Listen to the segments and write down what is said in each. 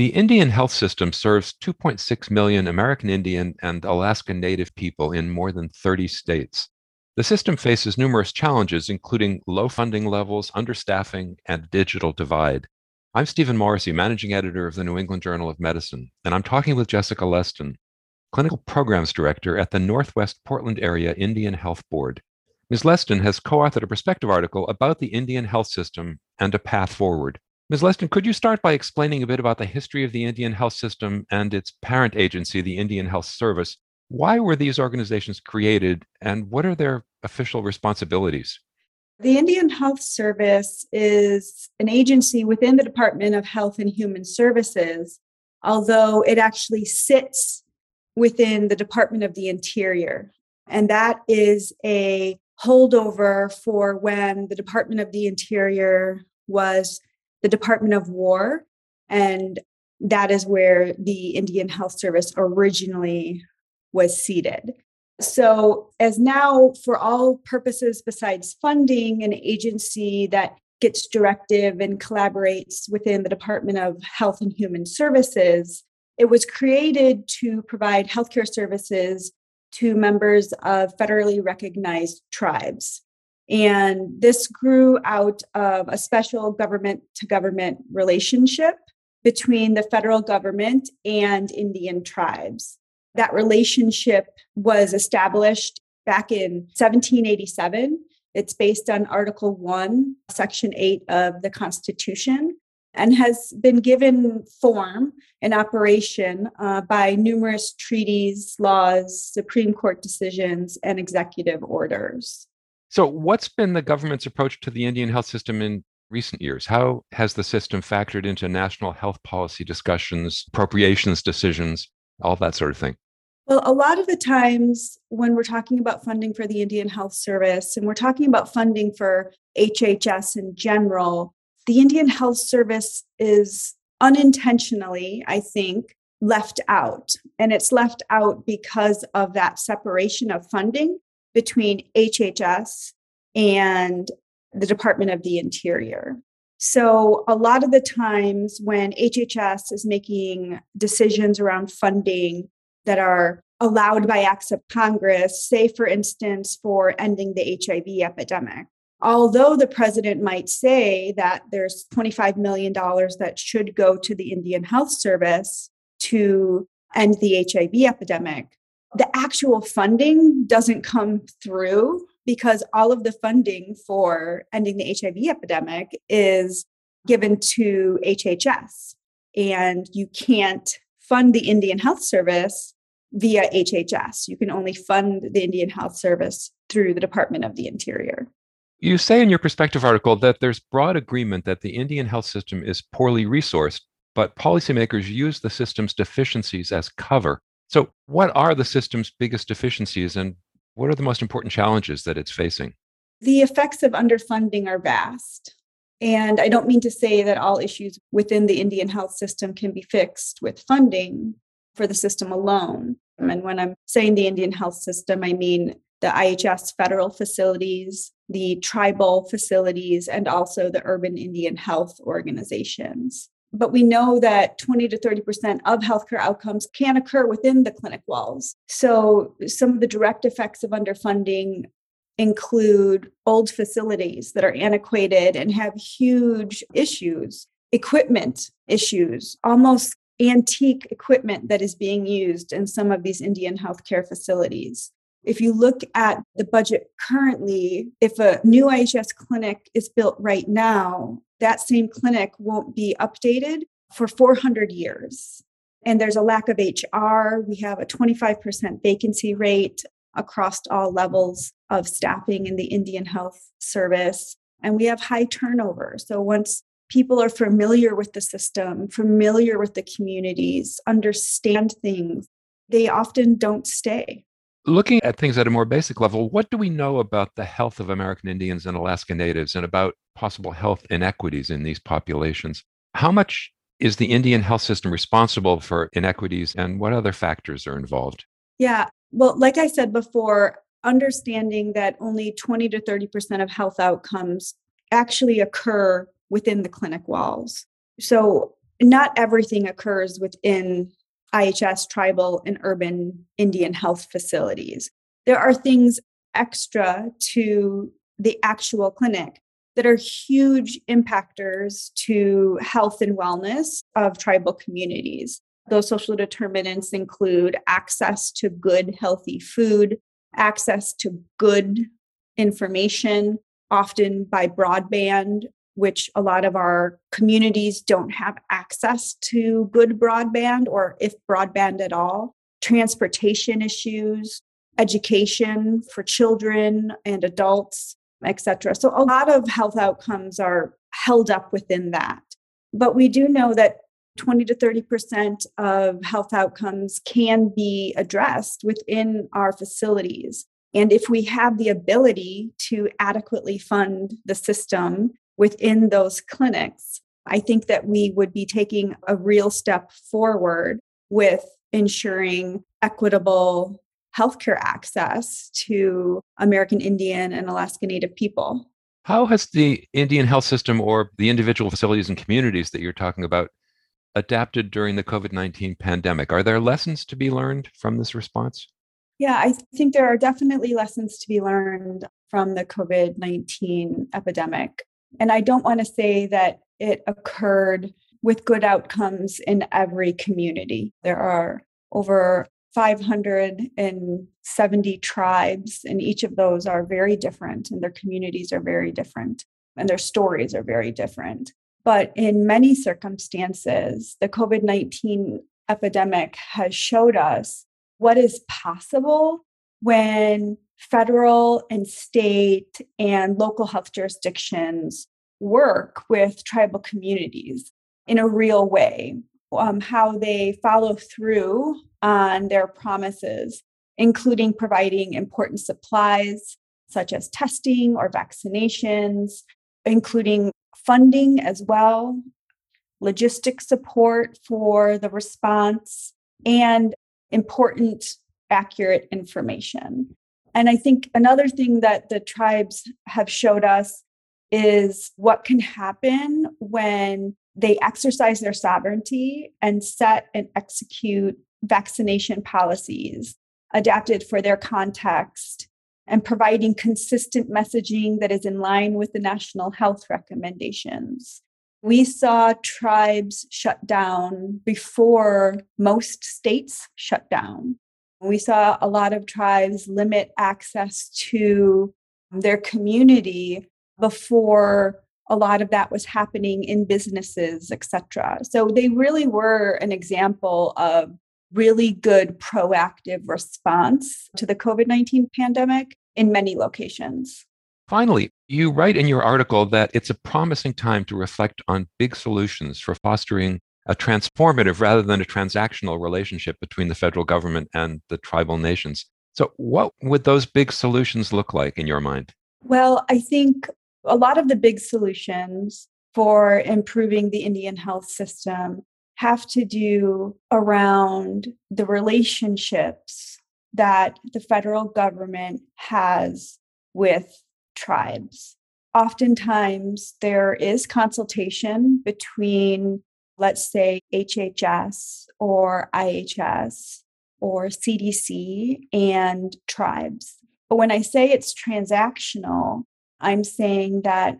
The Indian health system serves 2.6 million American Indian and Alaska Native people in more than 30 states. The system faces numerous challenges, including low funding levels, understaffing, and digital divide. I'm Stephen Morrissey, managing editor of the New England Journal of Medicine, and I'm talking with Jessica Leston, clinical programs director at the Northwest Portland Area Indian Health Board. Ms. Leston has co authored a perspective article about the Indian health system and a path forward. Ms. Leston, could you start by explaining a bit about the history of the Indian health system and its parent agency, the Indian Health Service? Why were these organizations created and what are their official responsibilities? The Indian Health Service is an agency within the Department of Health and Human Services, although it actually sits within the Department of the Interior. And that is a holdover for when the Department of the Interior was the Department of War. And that is where the Indian Health Service originally was seated. So, as now, for all purposes besides funding, an agency that gets directive and collaborates within the Department of Health and Human Services, it was created to provide healthcare services to members of federally recognized tribes. And this grew out of a special government to government relationship between the federal government and Indian tribes. That relationship was established back in 1787. It's based on Article 1, Section 8 of the Constitution, and has been given form and operation uh, by numerous treaties, laws, Supreme Court decisions, and executive orders. So, what's been the government's approach to the Indian health system in recent years? How has the system factored into national health policy discussions, appropriations decisions, all that sort of thing? Well, a lot of the times when we're talking about funding for the Indian Health Service and we're talking about funding for HHS in general, the Indian Health Service is unintentionally, I think, left out. And it's left out because of that separation of funding between HHS and the Department of the Interior. So, a lot of the times when HHS is making decisions around funding that are allowed by acts of Congress, say, for instance, for ending the HIV epidemic, although the president might say that there's $25 million that should go to the Indian Health Service to end the HIV epidemic, the actual funding doesn't come through because all of the funding for ending the HIV epidemic is given to HHS. And you can't fund the Indian Health Service via HHS. You can only fund the Indian Health Service through the Department of the Interior. You say in your perspective article that there's broad agreement that the Indian health system is poorly resourced, but policymakers use the system's deficiencies as cover so, what are the system's biggest deficiencies and what are the most important challenges that it's facing? The effects of underfunding are vast. And I don't mean to say that all issues within the Indian health system can be fixed with funding for the system alone. And when I'm saying the Indian health system, I mean the IHS federal facilities, the tribal facilities, and also the urban Indian health organizations but we know that 20 to 30% of healthcare outcomes can occur within the clinic walls. So, some of the direct effects of underfunding include old facilities that are antiquated and have huge issues, equipment issues, almost antique equipment that is being used in some of these Indian healthcare facilities. If you look at the budget currently, if a new IHS clinic is built right now, that same clinic won't be updated for 400 years. And there's a lack of HR. We have a 25% vacancy rate across all levels of staffing in the Indian Health Service. And we have high turnover. So once people are familiar with the system, familiar with the communities, understand things, they often don't stay. Looking at things at a more basic level, what do we know about the health of American Indians and Alaska Natives and about possible health inequities in these populations? How much is the Indian health system responsible for inequities and what other factors are involved? Yeah, well, like I said before, understanding that only 20 to 30% of health outcomes actually occur within the clinic walls. So not everything occurs within IHS tribal and urban Indian health facilities. There are things extra to the actual clinic that are huge impactors to health and wellness of tribal communities. Those social determinants include access to good, healthy food, access to good information, often by broadband, which a lot of our communities don't have access to good broadband or if broadband at all, transportation issues, education for children and adults, etc. So a lot of health outcomes are held up within that. But we do know that 20 to 30% of health outcomes can be addressed within our facilities. And if we have the ability to adequately fund the system within those clinics, I think that we would be taking a real step forward with ensuring equitable healthcare access to American Indian and Alaska Native people. How has the Indian health system or the individual facilities and communities that you're talking about adapted during the COVID 19 pandemic? Are there lessons to be learned from this response? Yeah, I think there are definitely lessons to be learned from the COVID 19 epidemic. And I don't want to say that it occurred with good outcomes in every community. There are over 570 tribes, and each of those are very different, and their communities are very different, and their stories are very different. But in many circumstances, the COVID 19 epidemic has showed us what is possible when federal and state and local health jurisdictions work with tribal communities in a real way, um, how they follow through on their promises, including providing important supplies such as testing or vaccinations, including funding as well, logistic support for the response, and important, accurate information. And I think another thing that the tribes have showed us is what can happen when they exercise their sovereignty and set and execute vaccination policies adapted for their context and providing consistent messaging that is in line with the national health recommendations. We saw tribes shut down before most states shut down. We saw a lot of tribes limit access to their community before a lot of that was happening in businesses, etc. So they really were an example of really good proactive response to the COVID 19 pandemic in many locations. Finally, you write in your article that it's a promising time to reflect on big solutions for fostering a transformative rather than a transactional relationship between the federal government and the tribal nations. So, what would those big solutions look like in your mind? Well, I think a lot of the big solutions for improving the Indian health system have to do around the relationships that the federal government has with tribes. Oftentimes, there is consultation between, let's say, HHS or IHS or CDC and tribes. But when I say it's transactional, I'm saying that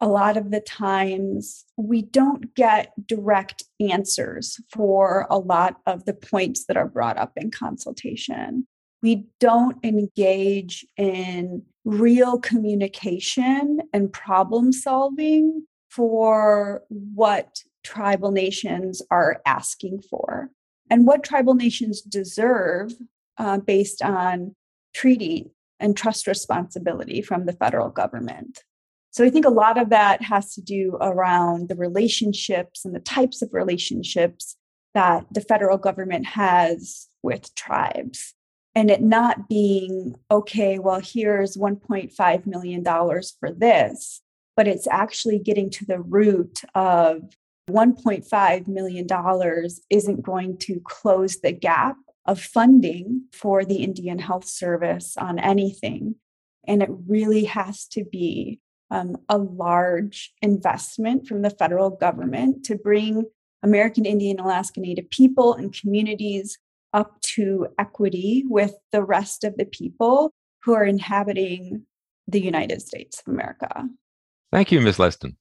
a lot of the times we don't get direct answers for a lot of the points that are brought up in consultation. We don't engage in real communication and problem solving for what tribal nations are asking for and what tribal nations deserve uh, based on treaty and trust responsibility from the federal government. So I think a lot of that has to do around the relationships and the types of relationships that the federal government has with tribes. And it not being, okay, well, here's $1.5 million for this, but it's actually getting to the root of $1.5 million isn't going to close the gap of funding for the Indian Health Service on anything. And it really has to be um, a large investment from the federal government to bring American Indian, Alaska Native people and communities up to equity with the rest of the people who are inhabiting the United States of America. Thank you, Ms. Leston.